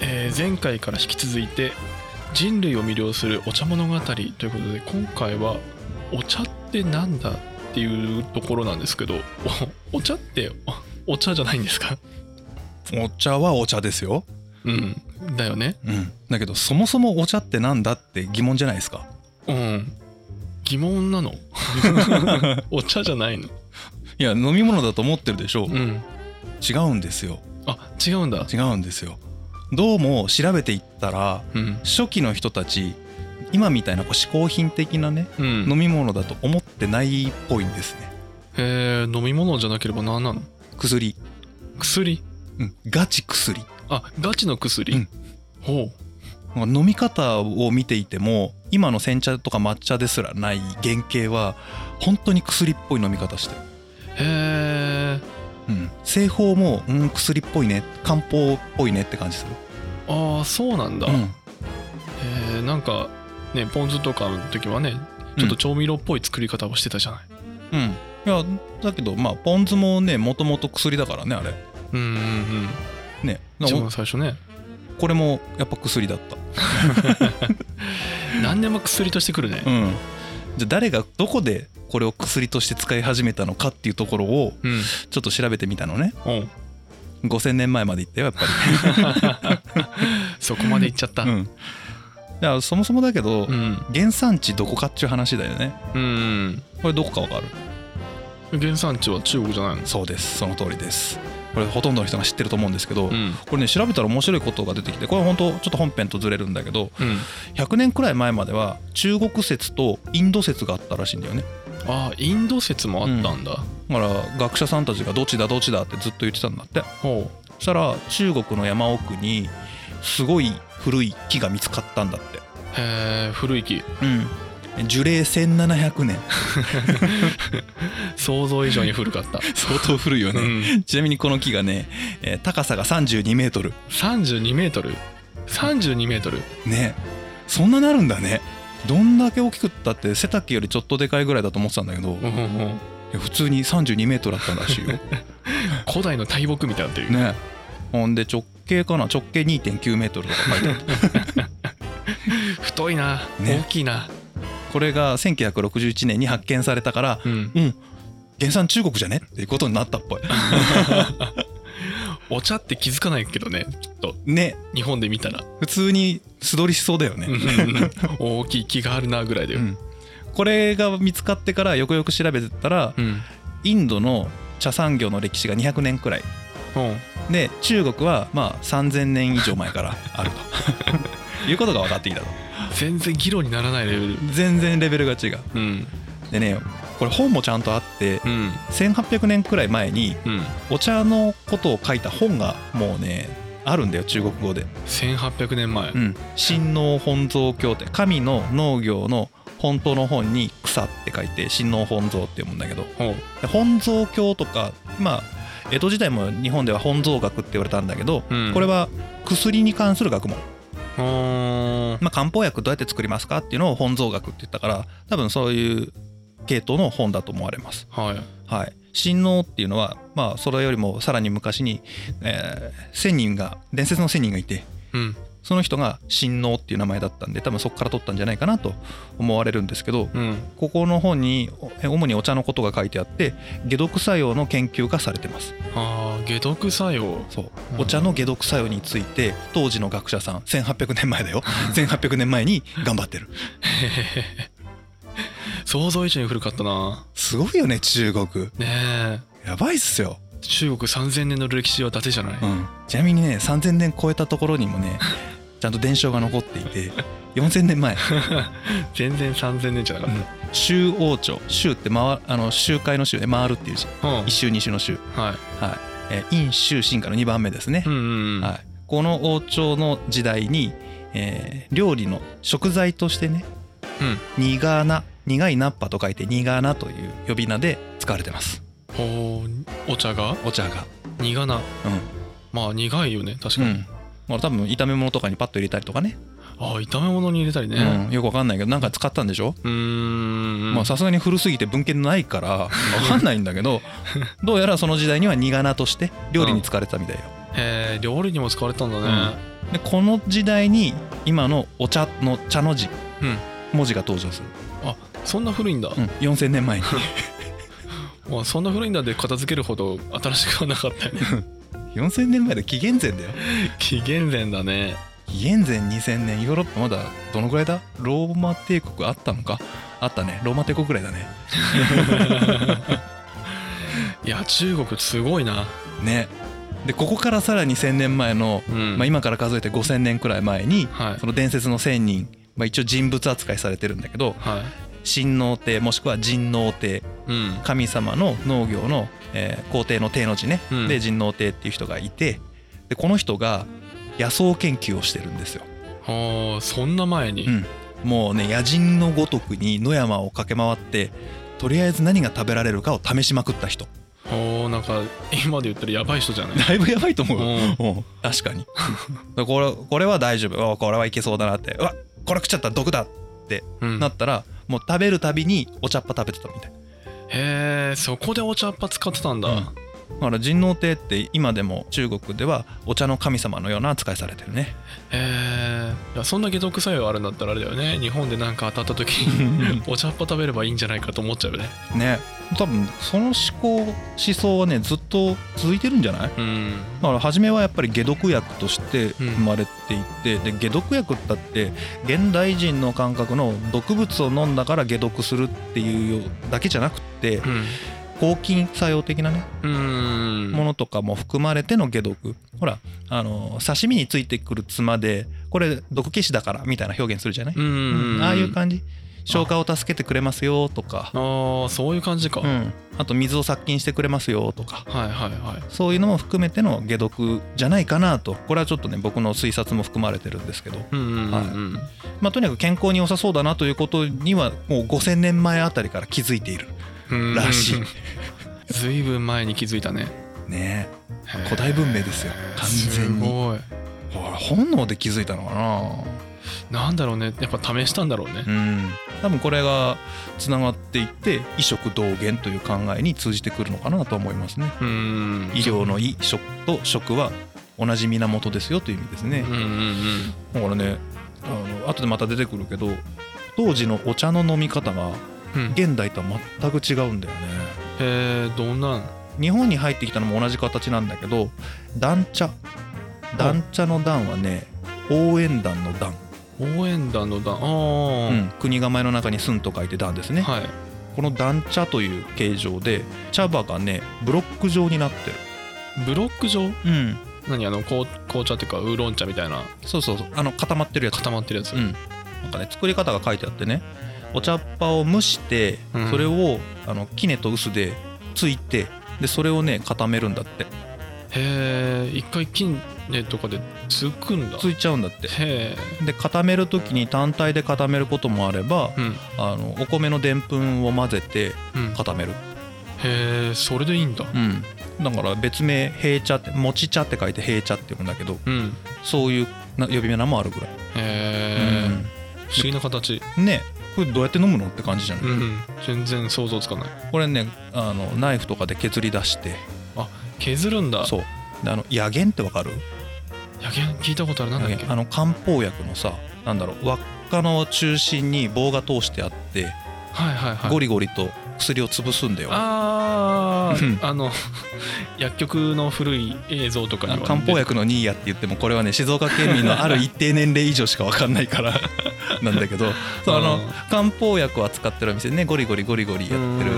えー前回から引き続いて人類を魅了するお茶物語ということで今回はお茶ってなんだっていうところなんですけど おお茶ってお お茶じゃないんですか？お茶はお茶ですよ、うん。だよね。うん、だけどそもそもお茶ってなんだって疑問じゃないですか？うん。疑問なの？お茶じゃないの？いや飲み物だと思ってるでしょうん。違うんですよ。あ違うんだ。違うんですよどうも調べていったらうん。初期の人たち今みたいなこう嗜好品的なねうん。飲み物だと思ってないっぽいんですね。へえ飲み物じゃなければ何なの？薬、薬？うん、ガチ薬。あガチの薬、うん。ほなんか飲み方を見ていても今の煎茶とか抹茶ですらない原型は本当に薬っぽい飲み方してる、うへえうん、製法も、うん、薬っぽいね。漢方っぽいねって感じする、ああそうなんだ、うん、へえなんかねポン酢とかの時はねちょっと調味料っぽい作り方をしてたじゃない、うん、いやだけどまあポン酢もねもともと薬だからねあれ。うん、うんうん。ね。一番最初ね。これもやっぱ薬だった。何でも薬としてくるね。うん。じゃあ誰がどこでこれを薬として使い始めたのかっていうところをうん。ちょっと調べてみたのね。おう。5000年前まで行ったよやっぱ そこまでいっちゃった。り、うん、だからそもそもだけど、うん。原産地どこかっちゅう話だよね。うん。これどこかわかる？原産地は中国じゃないの？そうです。その通りです。これほとんどの人が知ってると思うんですけど、うん。これね調べたら面白いことが出てきてこれ本当ちょっと本編とずれるんだけどうん。100年くらい前までは中国説とインド説があったらしいんだよねああインド説もあったんだ、だから学者さんたちがどっちだどっちだってずっと言ってたんだって。ほそしたら中国の山奥にすごい古い木が見つかったんだって。うへえ古い木。うん。樹齢1700年。想像以上に古かった。相当古いよね、うん。ちなみにこの木がね、えー高さが32メートル。32メートル？32メートル？ね。そんななるんだねどんだけ大きくったって背丈よりちょっとでかいぐらいだと思ってたんだけど、普通に32メートルあったらしいよ。古代の大木みたいになってる、ね。ほんで直径かな？直径2.9メートルとか書いてあった。太いな、ね。大きいな。これが1961年に発見されたからうん。うん。原産中国じゃね？っていうことになったっぽい お茶って気づかないけどねきっと。ね。日本で見たら、普通に素通りしそうだよね、大きい木があるなぐらいだよ、うん。これが見つかってからよくよく調べてたらうん。インドの茶産業の歴史が200年くらい。うん。で中国はまあ3000年以上前からあると。いうことが分かってきたと。全然議論にならないレベル。全然レベルが違う。うん。でねこれ本もちゃんとあってうん1800年くらい前にうん。お茶のことを書いた本がもうねあるんだよ中国語で。1800年前、うん。神農本草経って神の農業の本当の本に草って書いて神農本草って読むんだけど。本草経とかまあ江戸時代も日本では本草学って言われたんだけど、うん。これは薬に関する学問、まあ、漢方薬どうやって作りますかっていうのを本草学って言ったから多分そういう系統の本だと思われます。はい。はい、神農っていうのはまあそれよりもさらに昔に、えー、仙人が伝説の仙人がいてうん。その人が神農っていう名前だったんで多分そこから取ったんじゃないかなと思われるんですけどうん。ここの本にえ主にお茶のことが書いてあって解毒作用の研究がされてます。ああ解毒作用。そう。うんお茶の解毒作用について当時の学者さん1800年前だよ。1800年前に頑張ってる 想像以上に古かったな。すごいよね中国。ねえ。やばいっすよ、中国3000年の歴史は伊達じゃない、うん、ちなみにね3000年超えたところにもね ちゃんと伝承が残っていて4000年前。全然3000年じゃなかっ周王朝。周って回あの周回の周で回るっていう字。た、うん。一周二周の周はい。はい。えー陰周進化の2番目ですね。うんうんうん。はい、この王朝の時代に、えー料理の食材としてねうん。苦菜苦いナッパと書いて苦菜という呼び名で使われてます。ほうお茶が？お茶が。苦な。うまあ苦いよね確ん、かに、うん。まあ、多分炒め物とかにパッと入れたりとかね。ああ炒め物に入れたりね。うん、よくわかんないけどなんか使ったんでしょ、うーん。まあさすがに古すぎて文献ないからわかんないんだけど どうやらその時代には苦菜として料理に使われてたみたいよ、へえ料理にも使われたんだね、でこの時代に今のお茶の茶の字うん。文字が登場する、そんな古いんだ、うん、4000年前に。まあ、そんな古いんだで片付けるほど新しくはなかったよね。4000年前で紀元前だよ。紀元前だね。紀元前2000年ヨーロッパまだどのぐらいだ？ローマ帝国あったのか？あったね。ローマ帝国ぐらいだね。いや中国すごいな。ね。でここからさらに1000年前の、うん。まあ、今から数えて5000年くらい前にはい。その伝説の1000人、まあ、一応人物扱いされてるんだけどはい神農帝もしくは神農帝うん。神様の農業の、えー皇帝の帝の字ね、うん。で神農帝っていう人がいてでこの人が野草研究をしてるんですよ、ああそんな前に、うん、もうね野人のごとくに野山を駆け回ってとりあえず何が食べられるかを試しまくった人。おーなんか今で言ったらやばい人じゃない？だいぶやばいと思う、確かに。これこれは大丈夫。おこれはいけそうだなって。うわこれ食っちゃった。ら毒だうん。なったらもう食べるたびにお茶っ葉食べてたみたい。へえそこでお茶っ葉使ってたんだ、うん。だから神農帝って今でも中国ではお茶の神様のような扱いされてるね。へえいやそんな解毒作用あるんだったらあれだよね。日本でなんか当たった時に お茶っ葉食べればいいんじゃないかと思っちゃうよね。ね多分その思考思想はねずっと続いてるんじゃない？うん。だから初めはやっぱり解毒薬としてうん。生まれていって、で解毒薬だって現代人の感覚の毒物を飲んだから解毒するっていうだけじゃなくってうん。抗菌作用的なねうん。ものとかも含まれての解毒。ほらあの刺身についてくるツマでこれ毒消しだからみたいな表現するじゃない、ああいう感じ消化を助けてくれますよとか、ああそういう感じか、はいうん、あと水を殺菌してくれますよとか。はいはいそういうのも含めての解毒じゃないかなと。これはちょっとね僕の推察も含まれてるんですけど、とにかく健康に良さそうだなということにはもう5,000年前あたりから気づいているうん。らしい。ずいぶん前に気づいたね。ね古代文明ですよ。完全に。すごい。ほら本能で気づいたのかななんだろうね。やっぱ試したんだろうね。うん。多分これがつながっていって異食同源という考えに通じてくるのかなと思いますね。うん。医療の医食と食は同じ源ですよという意味ですね。うんうんうん。だからねあの後でまた出てくるけど当時のお茶の飲み方がうん。現代とは全く違うんだよね。へえどんなん？日本に入ってきたのも同じ形なんだけど団茶。団茶の団はね応援団の団、応援団の団ああ、うん、国構えの中に寸と書いて団ですね、はい。この団茶という形状で茶葉がねブロック状になってる。ブロック状？うん。何あの紅紅茶っていうかウーロン茶みたいな？そうそうそう。あの固まってるやつ。固まってるやつ、うん。なんかね作り方が書いてあってね。お茶っ葉を蒸してうん。それをあの杵と臼でついてでそれをね固めるんだってへえ一回金ねとかでつくんだ。ついちゃうんだって。へえで固める時に単体で固めることもあればうん。あのお米のでんぷんを混ぜてうん。固める。へえそれでいいんだ。うん。だから別名平茶って餅茶って書いて平茶って読むんだけどうん。そういうな呼び名もあるぐらい、へえ、不思議な形。うんねこれどうやって飲むのって感じじゃない、うん。全然想像つかない。これねあのナイフとかで削り出して。削るんだ。そう。であの野源ってわかる？やけん聞いたことある。なんだっけ？あの漢方薬のさなんだろう輪っかの中心に棒が通してあってはいはいはい。ゴリゴリと薬を潰すんだよ、ああの 薬局の古い映像とかには漢方薬のニーヤって言ってもこれはね静岡県民のある一定年齢以上しか分かんないから なんだけど。そうあの漢方薬を扱ってるお店でねゴリゴリゴリゴリやってる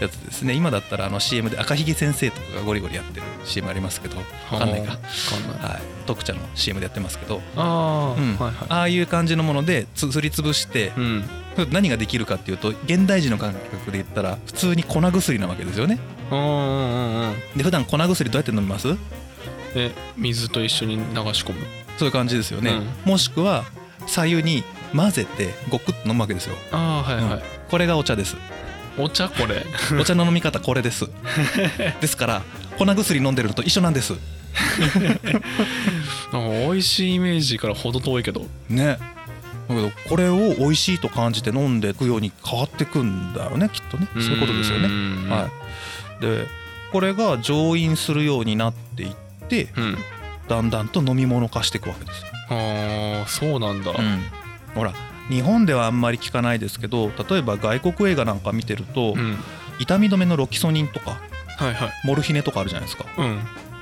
やつですね。今だったらあの CM で赤ひげ先生とかがゴリゴリやってる CM ありますけど分かんないか、はい、特茶の CM でやってますけど。ああ、うん。はいはい。ああいう感じのものでつすりつぶしてうん何ができるかっていうと現代人の感覚で言ったら普通に粉薬なわけですよね。うんうんうんうん。で普段粉薬どうやって飲みます？で水と一緒に流し込む。そういう感じですよね、もしくは左右に混ぜてごくっと飲むわけですよ。ああはいはい、これがお茶です。お茶？これ。お茶の飲み方これです。ですから粉薬飲んでるのと一緒なんです。美味しいイメージから程遠いけど。ねだけどこれを美味しいと感じて飲んでいくように変わってくんだよねきっとね。そういうことですよね。ねはい。でこれが上飲するようになっていってうん。だんだんと飲み物化していくわけですよ。ああそうなんだ、うん、ほら日本ではあんまり聞かないですけど例えば外国映画なんか見てると、うん。痛み止めのロキソニンとかはいはい。モルヒネとかあるじゃないですか。うん。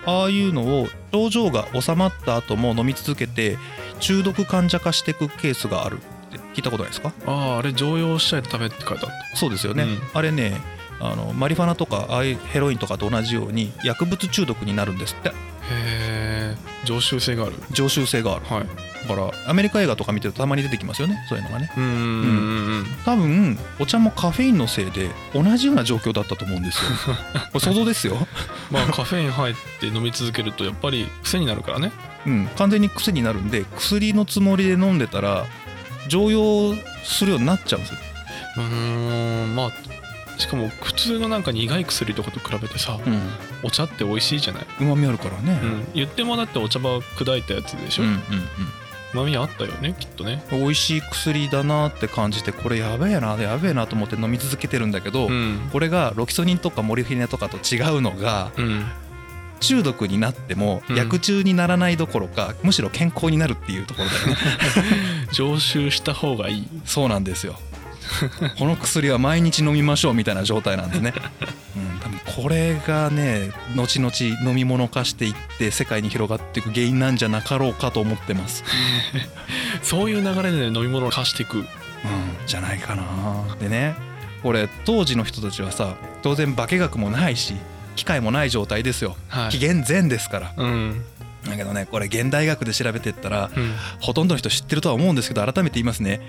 ああいうのを症状が治まった後も飲み続けて中毒患者化していくケースがあるって聞いたことないですか？あああれ常用しちゃいとダメって書いてあっそうですよね、うん。あれねあのマリファナとかああいうヘロインとかと同じように薬物中毒になるんですって。たへえ常習性がある。常習性がある。はい。だからアメリカ映画とか見てるとたまに出てきますよねそういうのがね。うんうんうん多分お茶もカフェインのせいで同じような状況だったと思うんですよ。これ想像ですよ、まあカフェイン入って飲み続けるとやっぱり癖になるからねうん、完全に癖になるんで薬のつもりで飲んでたら常用するようになっちゃうんですよ。うーん。まあしかも普通のなんか苦い薬とかと比べてさお茶って美味しいじゃない、うまみあるからね。うん、言ってもだってお茶葉砕いたやつでしょ、うんうまみあったよねきっとね。うんうん、美味しい薬だなって感じてこれやべえなやべえなと思って飲み続けてるんだけど、うん。これがロキソニンとかモルヒネとかと違うのがうん中毒になってもうん。薬中にならないどころかむしろ健康になるっていうところだよね。常習した方がいい。そうなんですよ。この薬は毎日飲みましょうみたいな状態なんですね、うん、多分これがね後々飲み物化していって世界に広がっていく原因なんじゃなかろうかと思ってます、そういう流れで、ね、飲み物を貸していく。うん、じゃないかな。でねこれ当時の人たちはさ当然化学もないし機械もない状態ですよ。はい。紀元前ですから。うん。だけどねこれ現代学で調べてったらうん。ほとんどの人知ってるとは思うんですけど改めて言いますね。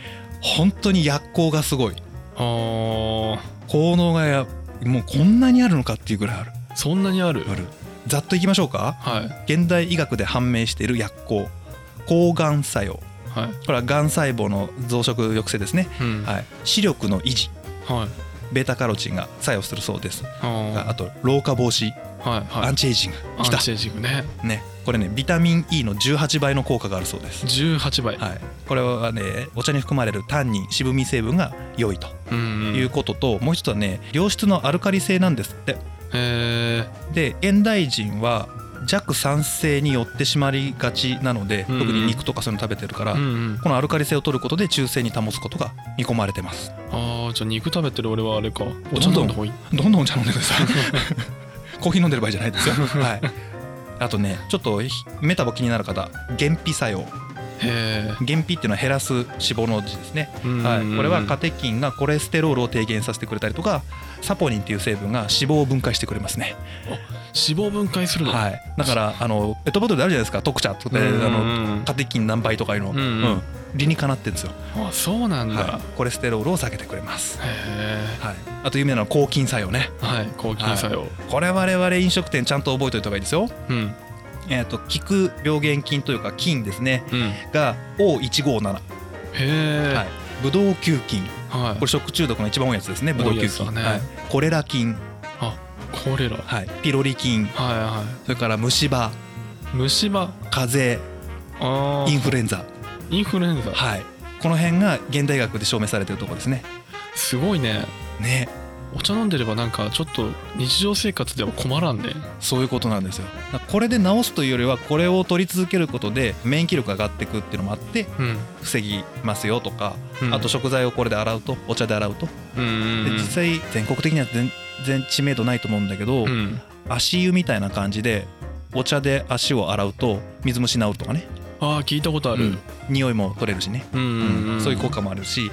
本当に薬効がすごい。効能がやもうこんなにあるのかっていうぐらいある。そんなにある？ある。ざっといきましょうか？はい。現代医学で判明している薬効。抗がん作用。はい。これはがん細胞の増殖抑制ですね、うん。はい、視力の維持。はいベータカロチンが作用するそうです。あと老化防止。はいはい。アンチエイジング。きた。アンチエイジングね。ね。これねビタミン E の18倍の効果があるそうです。18倍。はい、これはねお茶に含まれるタンニン渋み成分が良いと。うんいうことと、もう一つはね良質のアルカリ性なんですって。で現代人は弱酸性によってしまりがちなので、特に肉とかそういうの食べてるから、このアルカリ性を取ることで中性に保つことが見込まれてます。ああじゃあ肉食べてる俺はあれか。お茶飲んだ方がいい？どんどんお茶飲んでください。コーヒー飲んでる場合じゃないですよ。はい。あとねちょっとひメタボ気になる方減肥作用。へ減肥っていうのは減らす脂肪の字ですね。はい、これはカテキンがコレステロールを低減させてくれたりとかサポニンっていう成分が脂肪を分解してくれますね、脂肪分解するの？はい、だからあのペットボトルであるじゃないですか特茶とかあうんのカテキン何倍とかいうの、うんうん。うん。理にかなってるんですよ、あそうなんだ、はい、コレステロールを下げてくれます、へはい、あと有名なのは抗菌作用ね。えはい。抗菌作用、これ我々飲食店ちゃんと覚えておいた方がいいですよ。うんえっ、と効く病原菌というか菌ですね。うん。が O157、へえはい、ブドウ球菌。はい、これ食中毒の一番多いやつですねブドウ球菌、ねはい、コレラ菌。コレラ。はい。はい、ピロリ菌。はそれから虫歯。い虫歯。風邪。あー。インフルエンザ。インフルエンザ。はい。この辺が現代学で証明されてるところですね。すごいね。ねお茶飲んでればなんかちょっと日常生活では困らんね。そういうことなんですよ。これで治すというよりはこれを取り続けることで免疫力が上がっていくっていうのもあってうん。防ぎますよとか、うん。あと食材をこれで洗うとお茶で洗うと、うんうんで実際全国的には全然知名度ないと思うんだけど、うん。足湯みたいな感じでお茶で足を洗うと水虫治るとかね、ああ聞いたことある、うん匂いも取れるしねうんそういう効果もあるし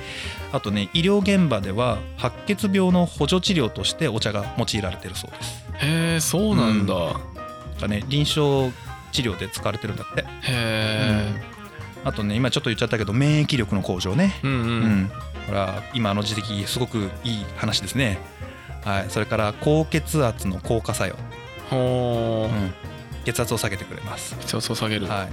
あとね医療現場では白血病の補助治療としてお茶が用いられてるそうです。へえそうなんだ、なんかね臨床治療で使われてるんだって。へえあとね今ちょっと言っちゃったけど免疫力の向上ね。うん。ほら今の時期すごくいい話ですね。はい。それから高血圧の効果作用。ほううん血圧を下げてくれます。血圧を下げる、はい。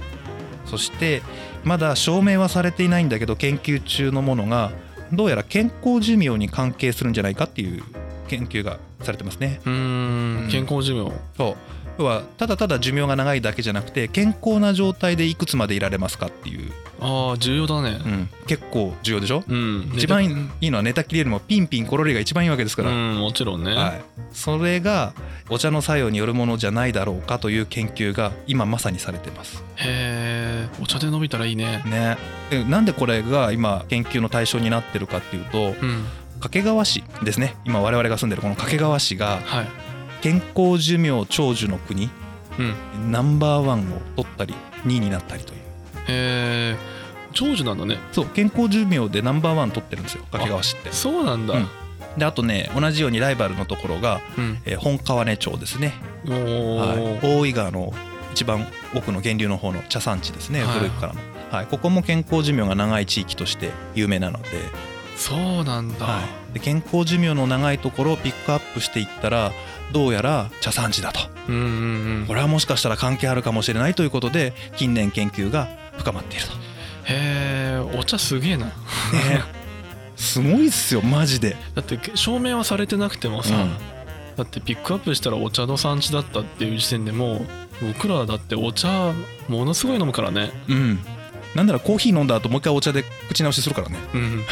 そしてまだ証明はされていないんだけど研究中のものがどうやら健康寿命に関係するんじゃないかっていう研究がされてますね。うん。健康寿命。そう。要はただただ寿命が長いだけじゃなくて健康な状態でいくつまでいられますかっていうああ重要だね。うん、結構重要でしょ？うん。一番いいのは寝たきりよりもピンピンコロリが一番いいわけですから、うんもちろんね、はい、それがお茶の作用によるものじゃないだろうかという研究が今まさにされてます。へえお茶で伸びたらいいね。ね、でなんでこれが今研究の対象になってるかっていうとうん。掛川市ですね。今我々が住んでるこの掛川市がはい。健康寿命長寿の国うん。ナンバーワンを取ったり2位になったりというへえ長寿なんだね。そう健康寿命でナンバーワン取ってるんですよ掛川市って。そうなんだ。うん。であとね同じようにライバルのところが、うん。えー本川根町ですね、おはい。お、大井川の一番奥の源流の方の茶産地ですねはい。古くからの、はい、ここも健康寿命が長い地域として有名なので,、そうなんだ、はい、で健康寿命の長いところをピックアップしていったらどうやら茶産地だと。うんうんうん。これはもしかしたら関係あるかもしれないということで近年研究が深まっていると。へえお茶すげえな。ね。すごいっすよマジで。だって証明はされてなくてもさ、うん。だってピックアップしたらお茶の産地だったっていう時点でもう僕らだってお茶ものすごい飲むからね。うん。なんならコーヒー飲んだ後もう一回お茶で口直しするからね。うん。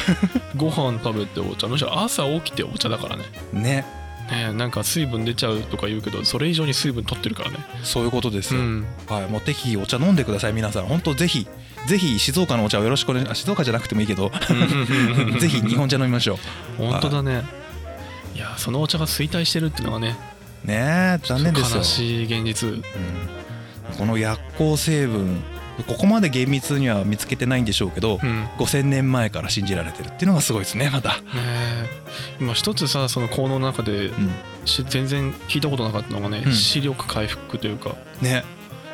ご飯食べてお茶むしろ朝起きてお茶だからね。ねねえなんか水分出ちゃうとか言うけどそれ以上に水分取ってるからね。そういうことですよ、うん。はい、もう適宜お茶飲んでください皆さん。本当ぜひ ぜひ静岡のお茶をよろしくお願いあ静岡じゃなくてもいいけど ぜひ 日本茶飲みましょ本当だね。い。やそのお茶が衰退してるっていうのがねうねえ残念ですよ。悲、しい現実。うん、この薬効成分ここまで厳密には見つけてないんでしょうけど、うん。ね5000年前から信じられてるっていうのがすごいですねまた、え。今一つさその効能の中でうん、し全然聞いたことなかったのがね、うん。視力回復というか。ね。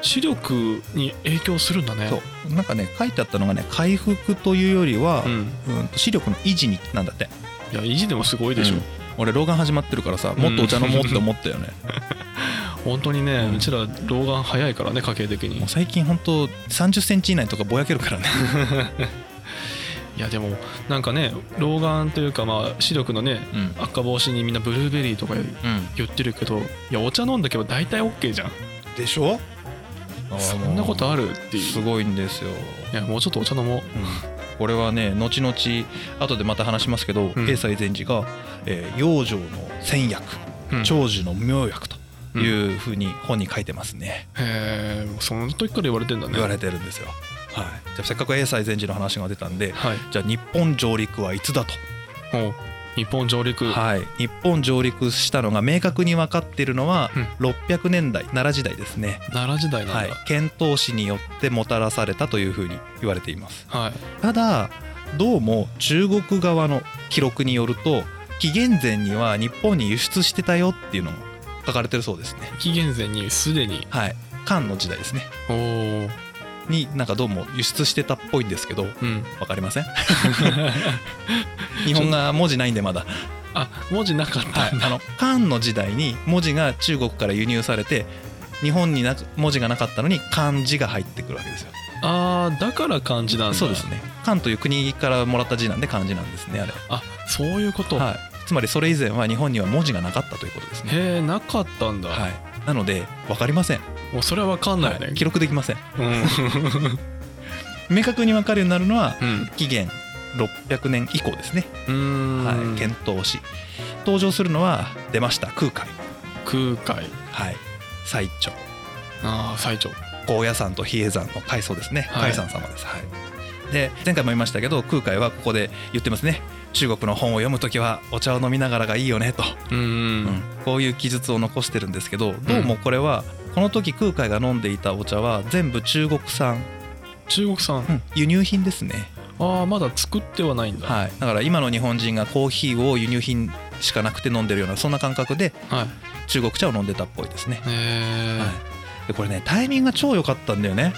視力に影響するんだね。そう。なんかね書いてあったのがね回復というよりはう、ん。うん、視力の維持になんだって。いや維持でもすごいでしょ、うん。俺老眼始まってるからさもっとお茶飲もうって思ったよね、本当にね、ううんちら老眼早いからね家計的に。最近本当30センチ以内とかぼやけるからね。いやでもなんかね老眼というかまあ視力のねうん。赤防止にみんなブルーベリーとか言ってるけどいやお茶飲んだけば大体 OK じゃん。でしょ？そんなことあるっていう。すごいんですよ、いやもうちょっとお茶飲もう。これはね後々後でまた話しますけどうん。英才禅師が、えー養生の千薬うん。長寿の妙薬というふうに本に書いてますね、へえその時から言われてんだね。言われてるんですよ、はい、じゃあせっかく英才禅師の話が出たんではい。じゃあ日本上陸はいつだと？お日本上陸。はい、日本上陸したのが明確に分かっているのはうん。600年代奈良時代ですね、奈良時代はい、遣唐使によってもたらされたというふうに言われています。はい。ただどうも中国側の記録によると紀元前には日本に輸出してたよっていうのが書かれてるそうですね。紀元前にすでにはい。漢の時代ですね。おおになんかどうも輸出してたっぽいんですけどうん。分かりません？日本が文字ないんでまだ。あ文字なかったはい、あの漢の時代に文字が中国から輸入されて日本になく文字がなかったのに漢字が入ってくるわけですよ。あーだから漢字なんだ。そうですね。漢という国からもらった字なんで漢字なんですねあれあそういうこと、はいつまりそれ以前は日本には文字がなかったということですね。へえなかったんだ、はい。なので分かりません、もうそれは分かんないよね、はい。記録できません。うん。明確に分かるようになるのはうん。紀元600年以降ですね、はい、遣唐使。登場するのは出ました。空海。空海。はい。最澄。ああ最長高野山と比叡山の階層ですね。はい。海山様です、はい、で前回も言いましたけど空海はここで言ってますね。中国の本を読む時はお茶を飲みながらがいいよねと、うん。うん。こういう記述を残してるんですけどどうもこれはこの時空海が飲んでいたお茶は全部中国産、中国産。うん。輸入品ですね、ああまだ作ってはないんだ。はい、だから今の日本人がコーヒーを輸入品しかなくて飲んでるようなそんな感覚ではい。中国茶を飲んでたっぽいですね、へえ、はい、でこれねタイミングが超良かったんだよね。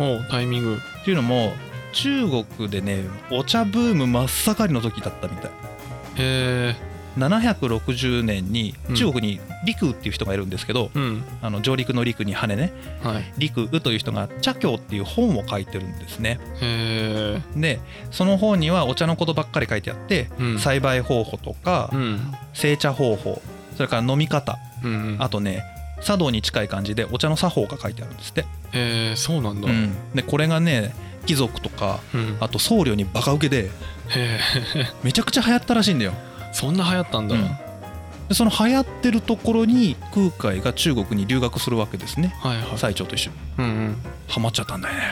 おうタイミング。っていうのも中国でねお茶ブーム真っ盛りの時だったみたい。へえ760年にうん。中国に陸っていう人がいるんですけど、うん。あの上陸の陸に羽ね。はい。陸という人が茶経っていう本を書いてるんですね。へえでその本にはお茶のことばっかり書いてあって、うん。栽培方法とか、うん。製茶方法それから飲み方うんあとね茶道に近い感じでお茶の作法が書いてあるんですって、へえそうなんだ、うん。でこれがね貴族とかうん。あと僧侶にバカ受けで めちゃくちゃ流行ったらしいんだよ。そんな流行ったんだ、うん。でその流行ってるところに空海が中国に留学するわけですね。はいはい。最澄と一緒に。うんうん。ハマっちゃったんだよね。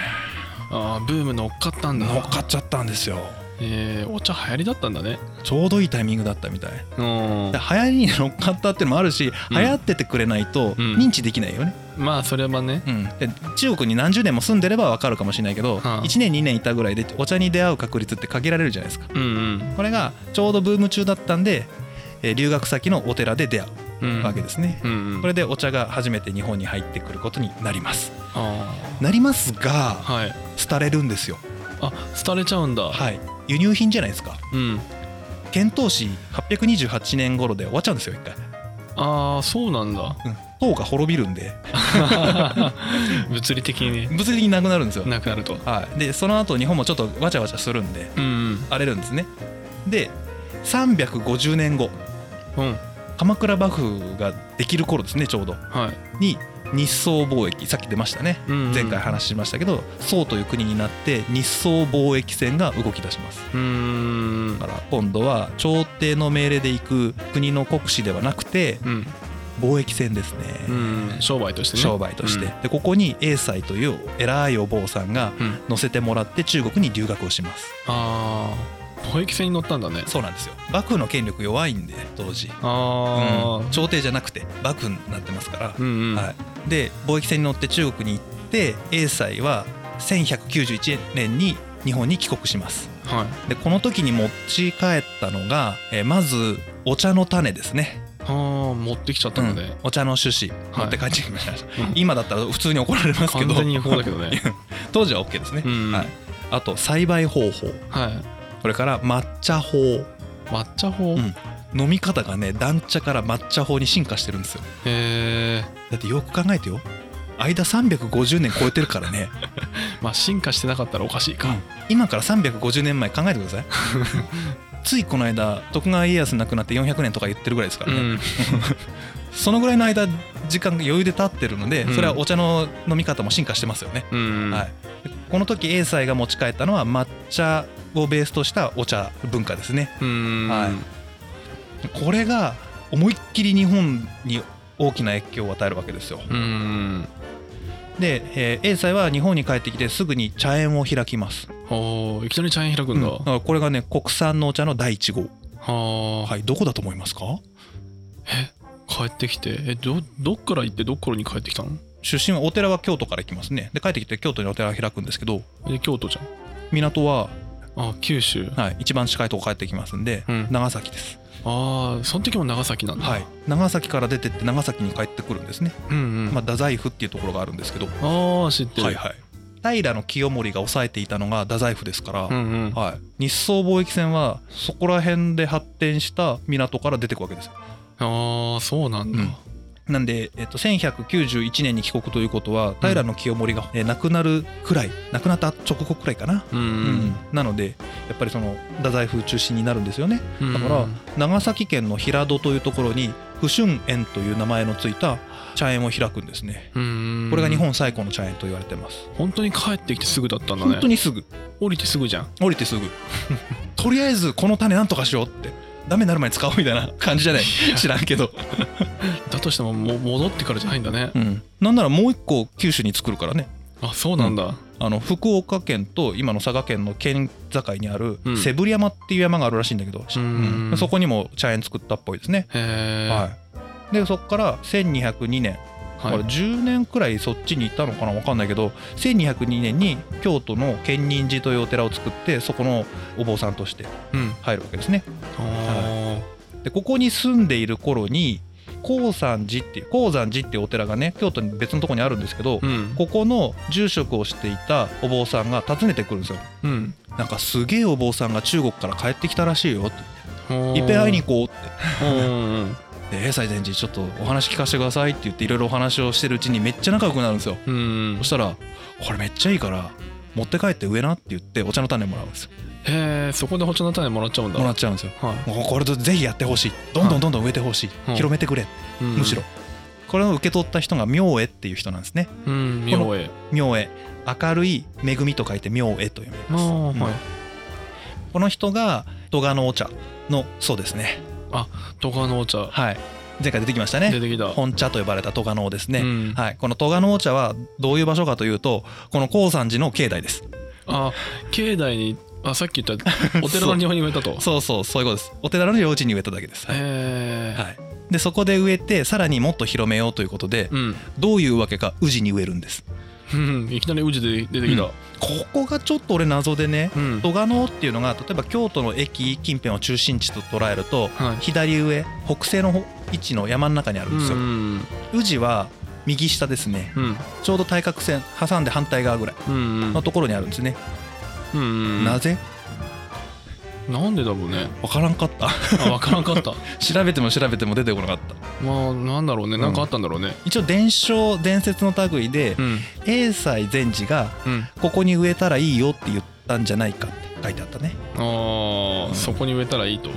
ああブーム乗っかったんだ。乗っかっちゃったんですよえー、お茶流行りだったんだね。ちょうどいいタイミングだったみたい。流行りに乗っかったっていうのもあるし、うん。流行っててくれないとうん。認知できないよね、まあそれはね。うん。で中国に何十年も住んでれば分かるかもしれないけど、はあ1年2年いたぐらいでお茶に出会う確率って限られるじゃないですか。うんうん。これがちょうどブーム中だったんで、えー留学先のお寺で出会うん。うわけですね、うんうん。これでお茶が初めて日本に入ってくることになります。あなりますがあはい。廃れるんですよあ廃れちゃうんだ。はい。輸入品じゃないですか。うん。遣唐使828年頃で終わっちゃうんですよ一回、ああそうなんだ。うん、唐が滅びるんで。物理的にね。物理的になくなるんですよ。なくなると。はい、でその後日本もちょっとわちゃわちゃするんでうん荒れるんですね。で350年後うんうん。鎌倉幕府ができる頃ですねちょうど。はい。に日宋貿易さっき出ましたね。うんうん。前回話しましたけど宋という国になって日宋貿易船が動き出します。だから今度は朝廷の命令で行く国の国司ではなくてうん。貿易船ですね、うん商売としてね。商売として、うん。でここに英才という偉いお坊さんがうん。乗せてもらって中国に留学をします。ああ貿易船に乗ったんだねそうなんですよ。幕府の権力弱いんで当時、ああうん。朝廷じゃなくて幕府になってますから、うんうん。はい、で貿易船に乗って中国に行って英才は1191年に日本に帰国します。はい。でこの時に持ち帰ったのが、えーまずお茶の種ですね、ああ持ってきちゃったので、お茶の種子。はい持って帰ってきました、うん。今だったら普通に怒られますけど。完全に違法だけどね。当時は OK ですね、うん。はい、あと栽培方法。はいそれから抹茶法。抹茶法、うん。飲み方がね団茶から抹茶法に進化してるんですよ。へえだってよく考えてよ。間350年超えてるからね。まあ進化してなかったらおかしいか、今から350年前考えてください。ついこの間徳川家康亡くなって400年とか言ってるぐらいですからね、うん。そのぐらいの間時間が余裕で経ってるのでうん。それはお茶の飲み方も進化してますよね、うん。はい、でこの時英才が持ち帰ったのは抹茶をベースとしたお茶文化ですね。うん。はい。これが思いっきり日本に大きな影響を与えるわけですよ。うん。で、えー英才は日本に帰ってきてすぐに茶園を開きます、いきなり茶園開くんだ、うん。だからこれがね国産のお茶の第1号。はあ、はいどこだと思いますか？え帰ってきて。えどどっから行ってどっからに帰ってきたの？出身はお寺は京都から行きますね。で帰ってきて京都にお寺を開くんですけど。で京都じゃん。港は、あ九州。はい、一番近いとこ帰ってきますんで、うん。長崎です。ああその時も長崎なんだ。はい。長崎から出てって長崎に帰ってくるんですね、うんうん、まあ、太宰府っていうところがあるんですけど。ああ知ってる。はいはい。平清盛が抑えていたのが太宰府ですから、うんうん。はい、日宋貿易船はそこら辺で発展した港から出てくわけですよ。ああそうなんだ、うんなんで、えっと、1191年に帰国ということは平清盛が、えー亡くなるくらい亡くなった直後くらいかな、うん。ううんん。なのでやっぱりその太宰府中心になるんですよね。うん。だから長崎県の平戸というところに不春園という名前のついた茶園を開くんですね。うん。これが日本最古の茶園と言われてます。本当に帰ってきてすぐだったんだね。本当にすぐ。降りてすぐじゃん。降りてすぐ。とりあえずこの種なんとかしようってダメになる前に使おうみたいな感じじゃない？知らんけど、だとしてもも戻ってからじゃないんだね。うん、なんならもう一個九州に作るからね。あそうなんだ、あの福岡県と今の佐賀県の県境にあるうん。背振山っていう山があるらしいんだけど、ん。うん。そこにも茶園作ったっぽいですね、はい、でそこから1202年はい。これ10年くらいそっちに行ったのかな分かんないけど1202年に京都の建仁寺というお寺を作ってそこのお坊さんとしてうん。入るわけですね。あでここに住んでいる頃に高山寺っていう高山寺っていうお寺がね京都に別のとこにあるんですけど、ーうん。ここの住職をしていたお坊さんが訪ねてくるんですよ。うん。なんかすげえお坊さんが中国から帰ってきたらしいよって。いっぺん会いに行こうってうんうんで「え西禅寺ちょっとお話聞かせてください」って言っていろいろお話をしてるうちにめっちゃ仲良くなるんですよ。うん。うんそしたら「これめっちゃいいから持って帰って植えな」って言ってお茶の種もらうんですよ。へえそこでお茶の種もらっちゃうんだ。もらっちゃうんですよ。はい。もうこれとぜひやってほしい。どんどんどんどん植えてほしい、うん。広めてくれ、うん。むしろ。これを受け取った人が明恵っていう人なんですね。うん明恵明恵明るい恵みと書いて明恵と読みあます、うんあはい。この人が戸賀のお茶のそうですね戸賀のお茶はい。前回出てきましたね。出てきた。本茶と呼ばれた戸賀のですね、うん。はい、この戸賀のお茶はどういう場所かというとこの高山寺の境内です。あ境内にあさっき言ったお寺の庭に植えたと。そうそうそういうことです。お寺の領地に植えただけです、はい。へえはい、でそこで植えてさらにもっと広めようということでうん。どういうわけか宇治に植えるんです。うんいきなり宇治で出てきたここがちょっと俺謎でねうん。戸賀野っていうのが例えば京都の駅近辺を中心地と捉えるとはい。左上北西の位置の山の中にあるんですよ。うん宇治は右下ですね。うん。ちょうど対角線挟んで反対側ぐらいうんのところにあるんですね。なぜなんでだろうね。わからんかった。あ分からんかった。調べても調べても出てこなかった。まあなんだろうね。なんかあったんだろうね。一応伝承伝説の類でうん。永西禅師がうん。ここに植えたらいいよって言ったんじゃないかって書いてあったね。あうん。あそこに植えたらいいと？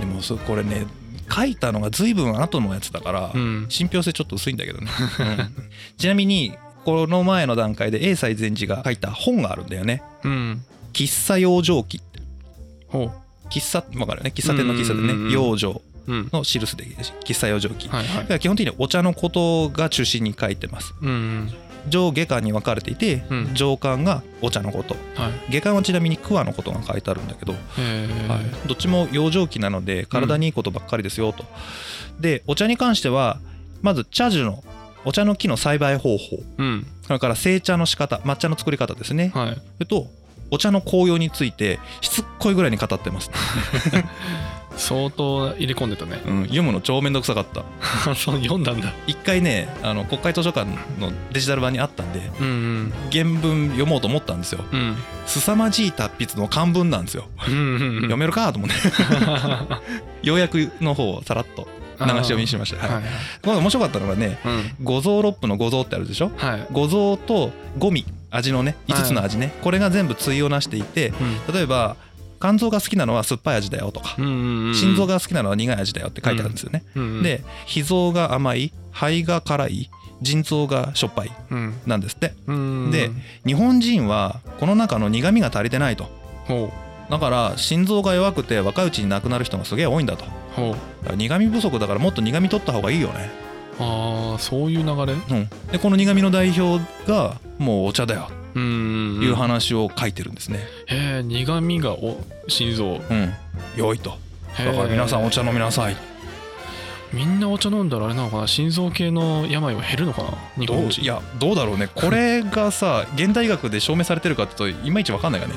でもそこれね書いたのが随分後のやつだから、うん。信憑性ちょっと薄いんだけどね、う んちなみにこの前の段階で永西禅師が書いた本があるんだよね。うん「喫茶養生記」っ喫茶わかるよね。喫茶店の喫茶でうんうんうんうん。ね養生ううん。の印で喫茶養生記、はいはい。だから基本的にお茶のことが中心に書いてます。うん上下巻に分かれていて、うん。上巻がお茶のこと。はい。下巻はちなみに桑のことが書いてあるんだけど、はい、どっちも養生期なので体にいいことばっかりですよと。でお茶に関してはまず茶樹のお茶の木の栽培方法。うん。それから製茶の仕方抹茶の作り方ですね、はい。それとお茶の紅葉についてしつっこいぐらいに語ってます、相当入れ込んでたね。うん、読むの超めんどくさかった。そう読んだんだ。一回ねあの国会図書館のデジタル版にあったんでうん原文読もうと思ったんですよ。うん。うん凄まじい達筆の漢文なんですよ。うんうん読めるか？と思って。要約の方をさらっと流し読みにしました。はい、はいはい。これ面白かったのがねうん。五臓六腑の五臓ってあるでしょ？はい。五臓と五味味のね5つの味ね、これが全部対をなしていて例えば肝臓が好きなのは酸っぱい味だよとか、心臓が好きなのは苦い味だよって書いてあるんですよね、で脾臓が甘い肺が辛い腎臓がしょっぱいうん。なんですって。うんで日本人はこの中の苦味が足りてないと。ほだから心臓が弱くて若いうちに亡くなる人がすげえ多いんだと。苦味不足だからもっと苦味取った方がいいよねああそういう流れ？うん、でこの苦味の代表がもうお茶だよ。うんうんという話を書いてるんですね。へえ苦味がお心臓。うん、良いと。だだから皆さんお茶飲みなさい。みんなお茶飲んだらあれなのかな？心臓系の病は減るのかな？日ど本人。ういやどうだろうね。これがさ 現代医学で証明されてるかってといまいち分かんないよね。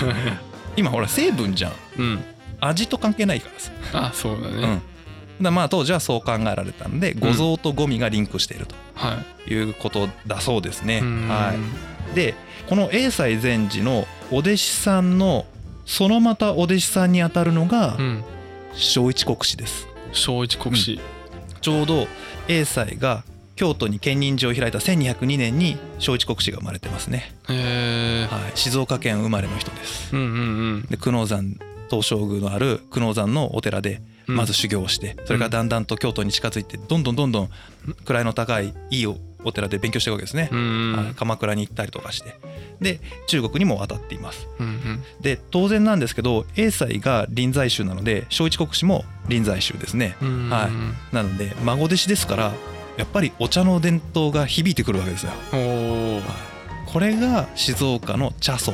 今ほら成分じゃん。うん。味と関係ないからさ、あそうだね、うん、だまあ当時はそう考えられたんで五臓と五味がリンクしているはということだそうですね。はい、でこの永西禅師のお弟子さんのそのまたお弟子さんにあたるのがうん。正一国師です。正一国士、ちょうど永西が京都に建仁寺を開いた1202年に正一国師が生まれてますね、はい、静岡県生まれの人です。うんうんうん。で久能山東照宮のある久能山のお寺でうんまず修行をして、それからだんだんと京都に近づいてどんどんどんどん位の高いいいおお寺で勉強していくわけですね。鎌倉に行ったりとかして。で中国にも渡っています。で当然なんですけど永西が臨済宗なので正一国師も臨済宗ですね。はい。なので孫弟子ですからやっぱりお茶の伝統が響いてくるわけですよ。これが静岡の茶祖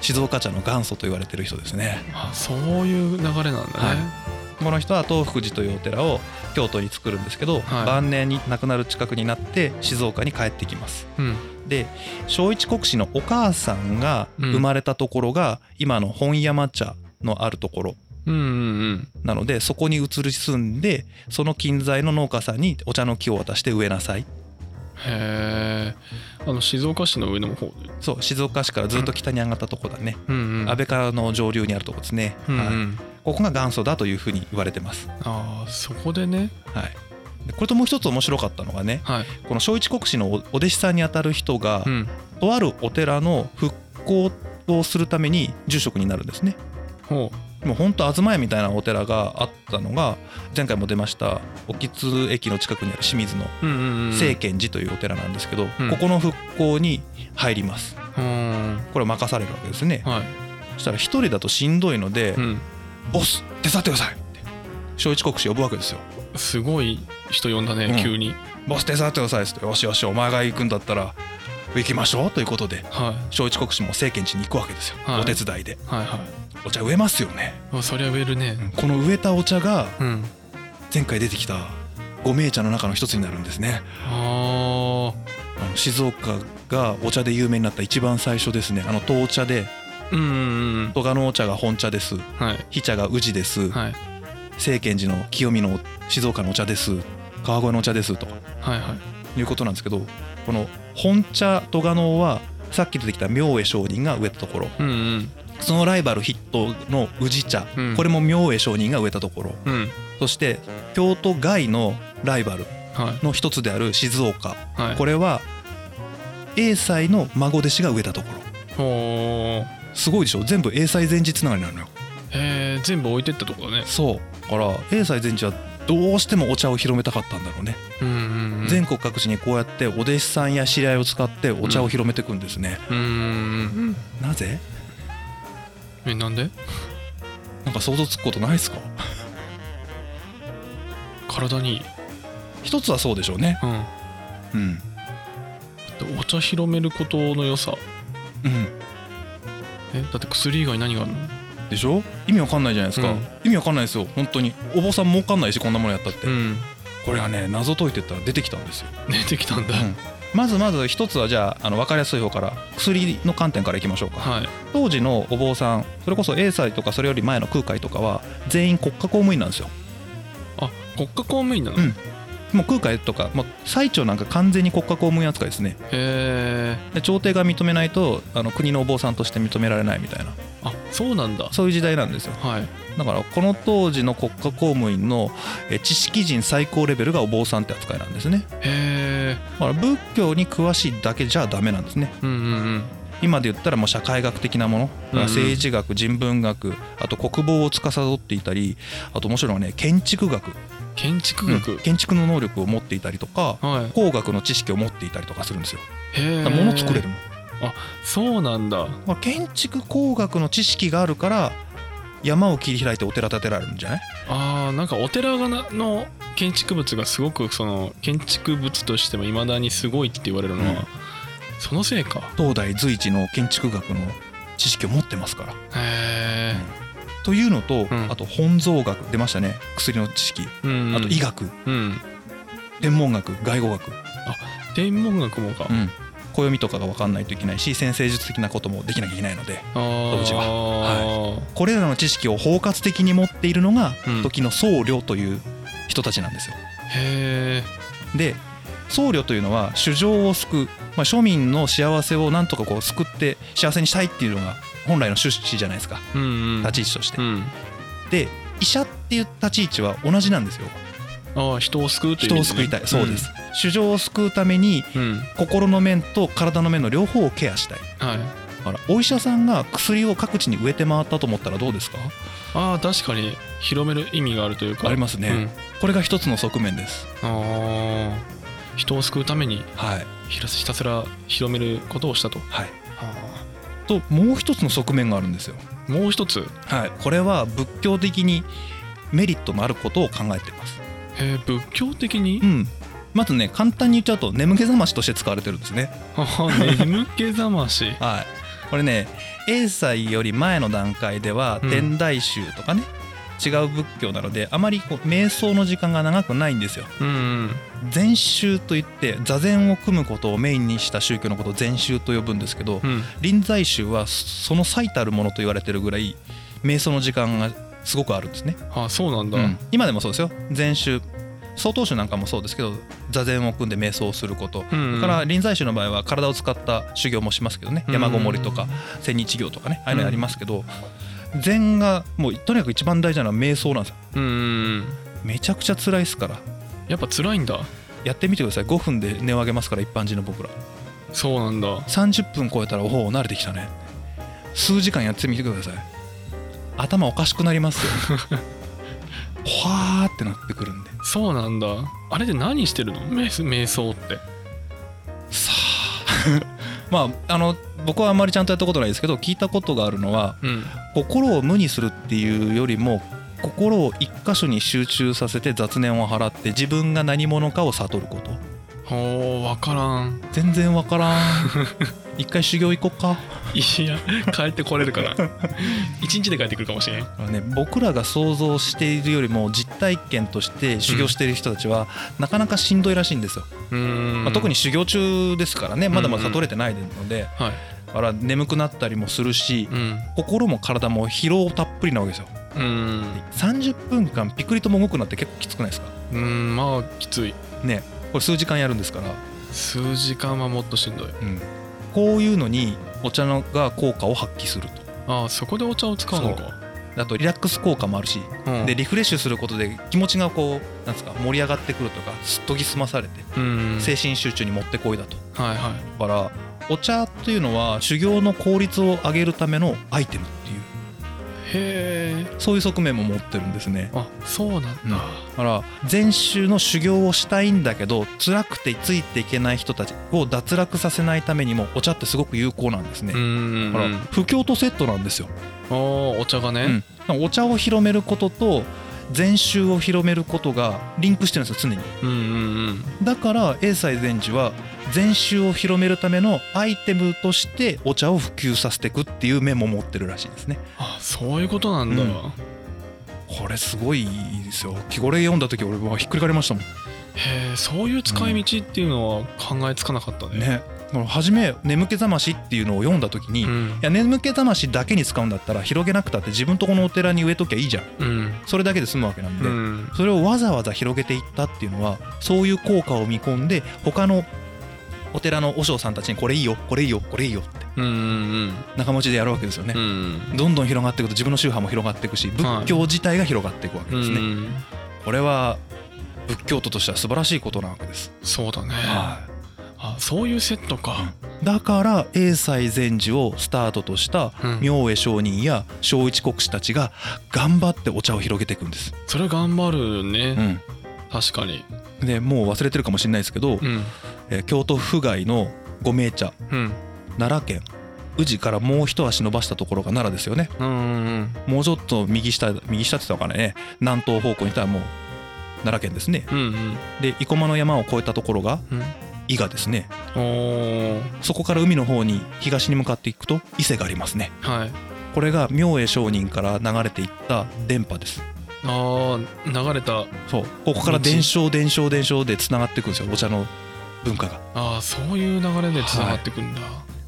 静岡茶の元祖と言われてる人ですね。あそういう流れなんだね、はいこの人は東福寺というお寺を京都に作るんですけど、はい。晩年に亡くなる近くになって静岡に帰ってきます。うん。で正一国師のお母さんが生まれたところが今の本山茶のあるところうんうんうん。なのでそこに移り住んでその近在の農家さんにお茶の木を渡して植えなさいへえあの静岡市の上の方で。そう静岡市からずっと北に上がったとこだね、うんうん。安倍川の上流にあるとこですね、うんうはい、んここが元祖だというふうに言われてます、ああそこでね。はい、でこれともう一つ面白かったのがねはい。この正一国師のおお弟子さんにあたる人が、うん。とあるお寺の復興をするために住職になるんですね。ほもうほんと東屋みたいなお寺があったのが前回も出ました興津駅の近くにある清水の清見寺というお寺なんですけど、うん。ここの復興に入ります。うん。これを任されるわけですね。はい。そしたら一人だとしんどいのでうん「ボス手伝ってください!」って小一国士呼ぶわけですよ。すごい人呼んだね、うん。急に「ボス手伝ってください」っつって「よしよしお前が行くんだったら行きましょう」ということではい。小一国士も清見寺に行くわけですよ、はい。お手伝いで。はいはいお茶植えますよね。あそりゃ植えるね。この植えたお茶がうん。前回出てきた五名茶の中の一つになるんですね。ああの静岡がお茶で有名になった一番最初ですね。あの東茶でーうんうん戸賀のお茶が本茶です。うんはい。飛茶が宇治です。はい。清見寺の清見の静岡のお茶です。川越のお茶です。とはいはい。いうことなんですけどこの本茶戸賀能はさっき出てきた明恵上人が植えたところ。うんうんそのライバル筆頭の宇治茶、うん。これも明恵上人が植えたところ。うん。そして京都外のライバルはい。の一つである静岡。はい。これは英才の孫弟子が植えたところ。すごいでしょ？全部英才前治つながりなのよ。へえ全部置いてったとこだね。そう。だから英才前治はどうしてもお茶を広めたかったんだろうね、うんうんうん。全国各地にこうやってお弟子さんや知り合いを使ってお茶を広めていくんですね、うんうんうん。なぜ？えなんで？なんか想像つくことないですか？体に。いい一つはそうでしょうね。うん。うん。でお茶広めることの良さ。うん。えだって薬以外何があるの？でしょ？意味わかんないじゃないですか、うん。意味わかんないですよ。本当に。お坊さん儲かんないしこんなものやったって、うん。これはね謎解いてったら出てきたんですよ、出てきたんだ、うんまずまず一つはじゃああの分かりやすい方から薬の観点からいきましょうか。はい。当時のお坊さんそれこそ英才とかそれより前の空海とかは全員国家公務員なんですよ。あ国家公務員なの、うんもう空海とか、まあ、最長なんか完全に国家公務員扱いですね。へえで朝廷が認めないとあの国のお坊さんとして認められないみたいな。あそうなんだ。そういう時代なんですよ。はい。だからこの当時の国家公務員のえ知識人最高レベルがお坊さんって扱いなんですね。へえだから仏教に詳しいだけじゃダメなんですね。うんうんうん。今で言ったらもう社会学的なもの。政治学人文学あと国防を司っていたりあと面白いのはね建築学建築学、うん。建築の能力を持っていたりとかはい。工学の知識を持っていたりとかするんですよ。へえ物作れるもん。そうなんだ。まあ建築工学の知識があるから山を切り開いてお寺建てられるんじゃない？あーなんかお寺がなの建築物がすごくその建築物としてもいまだにすごいって言われるのは、うん。そのせいか。東大随一の建築学の知識を持ってますから。へえというのと、ん。あと本草学出ましたね。薬の知識。うん。うんあと医学。うん。天文学外語学。天文学もか、うん。暦とかが分かんないといけないし先生術的なこともできなきゃいけないので当時は。これらの知識を包括的に持っているのがうん。時の僧侶という人たちなんですよ。へえで僧侶というのは衆生を救う、まあ、庶民の幸せをなんとかこう救って幸せにしたいっていうのが本来の趣旨じゃないですか。うんうん。立ち位置として。う。ん。で医者っていう立ち位置は同じなんですよ。ああ人を救うというね。人を救いたい。そうです。衆生を救うためにうん、うん心の面と体の面の両方をケアしたい。はい。だからお医者さんが薬を各地に植えて回ったと思ったらどうですか？ああ確かに広める意味があるというか。ありますね。うん、これが一つの側面です。ああ。人を救うためにはい。ひたすら広めることをしたと。はい、あともう一つの側面があるんですよ。ーもう一つ。はい、これは仏教的にメリットのあることを考えています。へえ仏教的に？うん、まずね簡単に言っちゃうと眠気覚ましとして使われてるんですね。眠気覚まし。はい、これね英才より前の段階ではうん。天台宗とかね、違う仏教なのであまりこう瞑想の時間が長くないんですよ。禅宗といって座禅を組むことをメインにした宗教のことを禅宗と呼ぶんですけど、うん。臨済宗はその最たるものと言われてるぐらい瞑想の時間がすごくあるんですね。あそうなんだ、うん。今でもそうですよ。禅宗曹洞宗なんかもそうですけど座禅を組んで瞑想をすること。うんうん。だから臨済宗の場合は体を使った修行もしますけどね。うん。山ごもりとか千日行とかね。ああいうのやりますけど禅がもうとにかく一番大事なのは瞑想なんですよ。うん。うんめちゃくちゃ辛いですから。やっぱ辛いんだ。やってみてください。5分で値を上げますから一般人の僕ら。そうなんだ。30分超えたらおお慣れてきたね。数時間やってみてください。頭おかしくなりますよ。ほわーってなってくるんで。そうなんだ。あれで何してるの？瞑瞑想って。さあまああの僕はあんまりちゃんとやったことないですけど聞いたことがあるのはうん。心を無にするっていうよりも心を一箇所に集中させて雑念を払って自分が何者かを悟ることほう分からん。全然わからん。一回修行行こっか。いや帰ってこれるかな。一日で帰ってくるかもしれん。ね、僕らが想像しているよりも実体験として修行している人たちはなかなかしんどいらしいんですよ、うーん。まあ、特に修行中ですからね。まだまだ悟れてないので、はい。だから眠くなったりもするしうん。心も体も疲労たっぷりなわけですよ。うん。30分間ピクリとも動くのって結構きつくないですか？うんまあきつい。ねこれ数時間やるんですから、数時間はもっとしんどい。うん、こういうのにお茶のが効果を発揮すると。ああそこでお茶を使うのか。あとリラックス効果もあるしうん。でリフレッシュすることで気持ちがこうなんですか盛り上がってくるとかすっとぎ澄まされてうん。精神集中にもってこいだと。はいはい。だからお茶っていうのは修行の効率を上げるためのアイテムっていう。へえそういう側面も持ってるんですね。あそうなんだ、うんだから禅宗の修行をしたいんだけど辛くてついていけない人たちを脱落させないためにもお茶ってすごく有効なんですね、うんだから布教とセットなんですよ、あーお茶がね、うん、お茶を広めることと禅宗を広めることがリンクしてるんですよ常に。うん、うんうん。だから英才禅師は禅宗を広めるためのアイテムとしてお茶を普及させていくっていう面も持ってるらしいですね。あそういうことなんだ、うん。これすごいですよ。これ読んだ時俺はひっくり返りましたもん。へえそういう使い道っていうのは考えつかなかったね。ね。この初め「眠気覚まし」っていうのを読んだ時に、いうん。や眠気覚ましだけに使うんだったら広げなくたって自分とこのお寺に植えときゃいいじゃん。うん。それだけで済むわけなんで、うん。それをわざわざ広げていったっていうのはそういう効果を見込んで他のお寺の和尚さんたちにこれいいよこれいいよこれいいよって仲間内でやるわけですよね。どんどん広がっていくと自分の宗派も広がっていくし仏教自体が広がっていくわけですね、うんこれは仏教徒としては素晴らしいことなわけです、そうだね、あそういうセットか、だから英才禅師をスタートとしたうん。明恵上人や正一国師たちが頑張ってお茶を広げていくんです、それ頑張るね、うん、確かに。でもう忘れてるかもしれないですけど、うんえー京都府外の五名茶。うん。奈良県宇治からもう一足伸ばしたところが奈良ですよね。うんうんもうちょっと右下右下って言ったのかね南東方向に行ったらもう奈良県ですね。うんうん。で生駒の山を越えたところがうん。伊賀ですね。そこから海の方に東に向かっていくと伊勢がありますね。はい。これが明恵上人から流れていった電波です。あー流れた。そう。ここから伝承伝承伝承でつながっていくんですよ。お茶の文化が。ああそういう流れでつながってくんだ、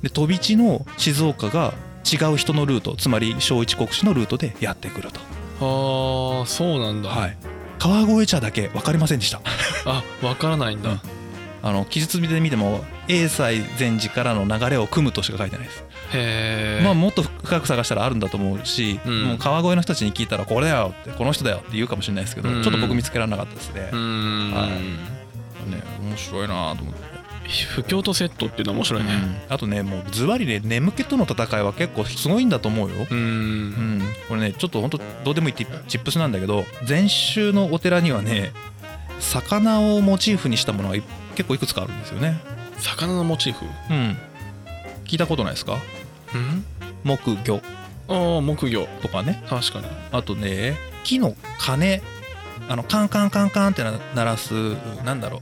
で飛び地の静岡が違う人のルートつまり正一国師のルートでやってくると。ああそうなんだ、はい。川越茶だけ分かりませんでした。あわからないんだ、うん。あの記述で見ても英才禅師からの流れを組むとしか書いてないです、へえまあもっと深く探したらあるんだと思うし、うん。もう川越の人たちに聞いたらこれだよってこの人だよって言うかもしれないですけど、うん。ちょっと僕見つけられなかったですね。う、ん、はいね面白いなと思って、不況とセットっていうのは面白いね。あとねもうズバリね眠気との戦いは結構すごいんだと思うよ、うん。うん、これねちょっと本当どうでもいいってチップスなんだけど禅宗のお寺にはね魚をモチーフにしたものがい結構いくつかあるんですよね。魚のモチーフ？うん。聞いたことないですか？うん？木魚。ああ木魚。とかね。確かに。あとね木の鐘あのカンカンカンカンってな鳴らすなんだろ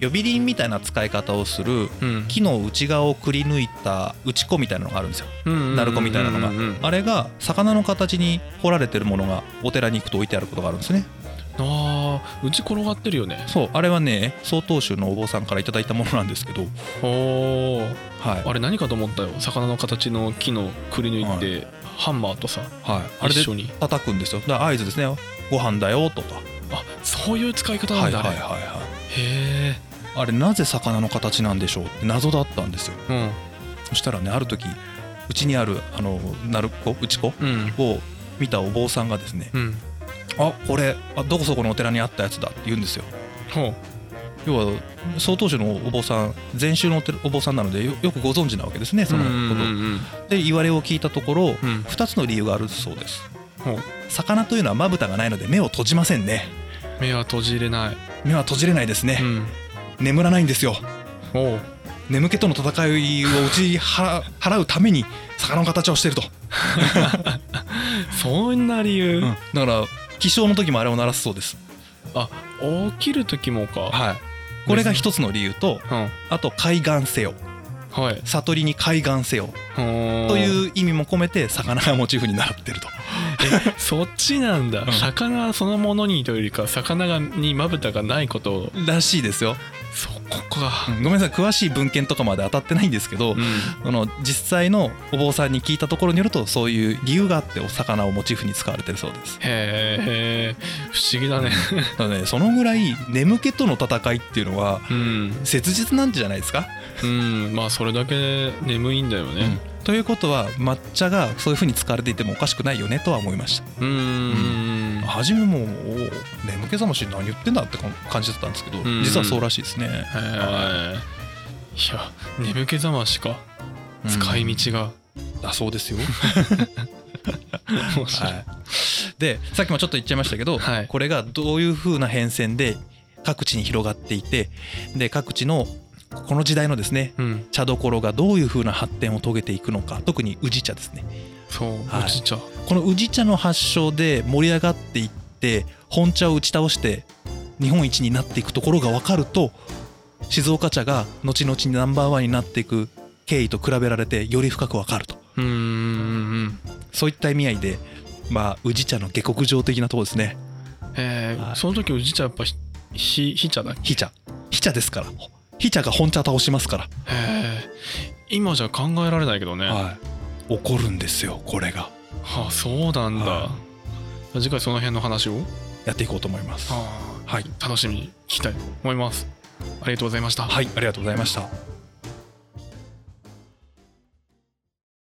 う呼び鈴みたいな使い方をするうん。木の内側をくり抜いた打ち子みたいなのがあるんですよ。鳴鳴子みたいなのが。あれが魚の形に彫られてるものがお寺に行くと置いてあることがあるんですね。ああ打ち転がってるよね。そうあれはね曹洞宗のお坊さんからいただいたものなんですけど。おおはい。あれ何かと思ったよ。魚の形の木のくり抜いて、ハンマーとさはい。あれで一緒に。叩くんですよ。だから合図ですね。ご飯だよとかあそういう使い方はいなんだ、あれはいはいはい。へえ。あれなぜ魚の形なんでしょうって謎だったんですよ。うん。そしたらねある時うちにあるあの鳴子打ち子うん。を見たお坊さんがですねうん「あこれあどこそこのお寺にあったやつだ」って言うんですよ。ほう。要は曹洞宗のお坊さん禅宗のお坊さんなのでよよくご存知なわけですねそのこと。うんうんうんで言われを聞いたところうん。2つの理由があるそうです魚というのはまぶたがないので目を閉じませんね。目は閉じれない。目は閉じれないですね、うん。眠らないんですよ。おう。眠気との戦いを打ち払払うために魚の形をしてると、そんな理由、うん。だから起床の時もあれを鳴らすそうです。あ起きる時もか。はい。これが一つの理由とうん。あと海岸せよ。はい悟りに海岸せよ。とという意味も込めて魚がモチーフになってると。そっちなんだ、うん。魚そのものにというよりか魚がにまぶたがないこと。をらしいですよ、そこか。うんごめんなさい。詳しい文献とかまで当たってないんですけど、うん。その実際のお坊さんに聞いたところによるとそういう理由があってお魚をモチーフに使われてるそうです。へえ不思議だね。だねそのぐらい眠気との戦いっていうのはうん。切実なんじゃないですか、うんまあそれだけ眠いんだよね。うん。ということは抹茶がそういうふうに使われていてもおかしくないよねとは思いました。うん。ん。初めも眠気覚まし何言ってんだって感じだったんですけどうん。実はそうらしいですね、へえいや眠気覚ましか。うん。使い道が。だそうですよ、面白い。はい、でさっきもちょっと言っちゃいましたけど、はい。これがどういう風な変遷で各地に広がっていてで各地のこの時代のですねうん。茶どころがどういう風な発展を遂げていくのか特に宇治茶ですね。そうはい。おじいちゃんこの宇治茶の発祥で盛り上がっていって本茶を打ち倒して日本一になっていくところが分かると静岡茶が後々ナンバーワンになっていく経緯と比べられてより深く分かると。うんそういった意味合いでまあ宇治茶の下克上的なところですね。えはい。その時おじいちゃんやっぱひひひ茶だっけ？ひ茶。ひ茶ですからひ茶が本茶倒しますから、へえ今じゃ考えられないけどね。ははい、起こるんですよこれが。あそうなんだ。は次回その辺の話を？やっていこうと思います。ははい。あ楽しみに聞きたいと思います。ありがとうございました。はいありがとうございました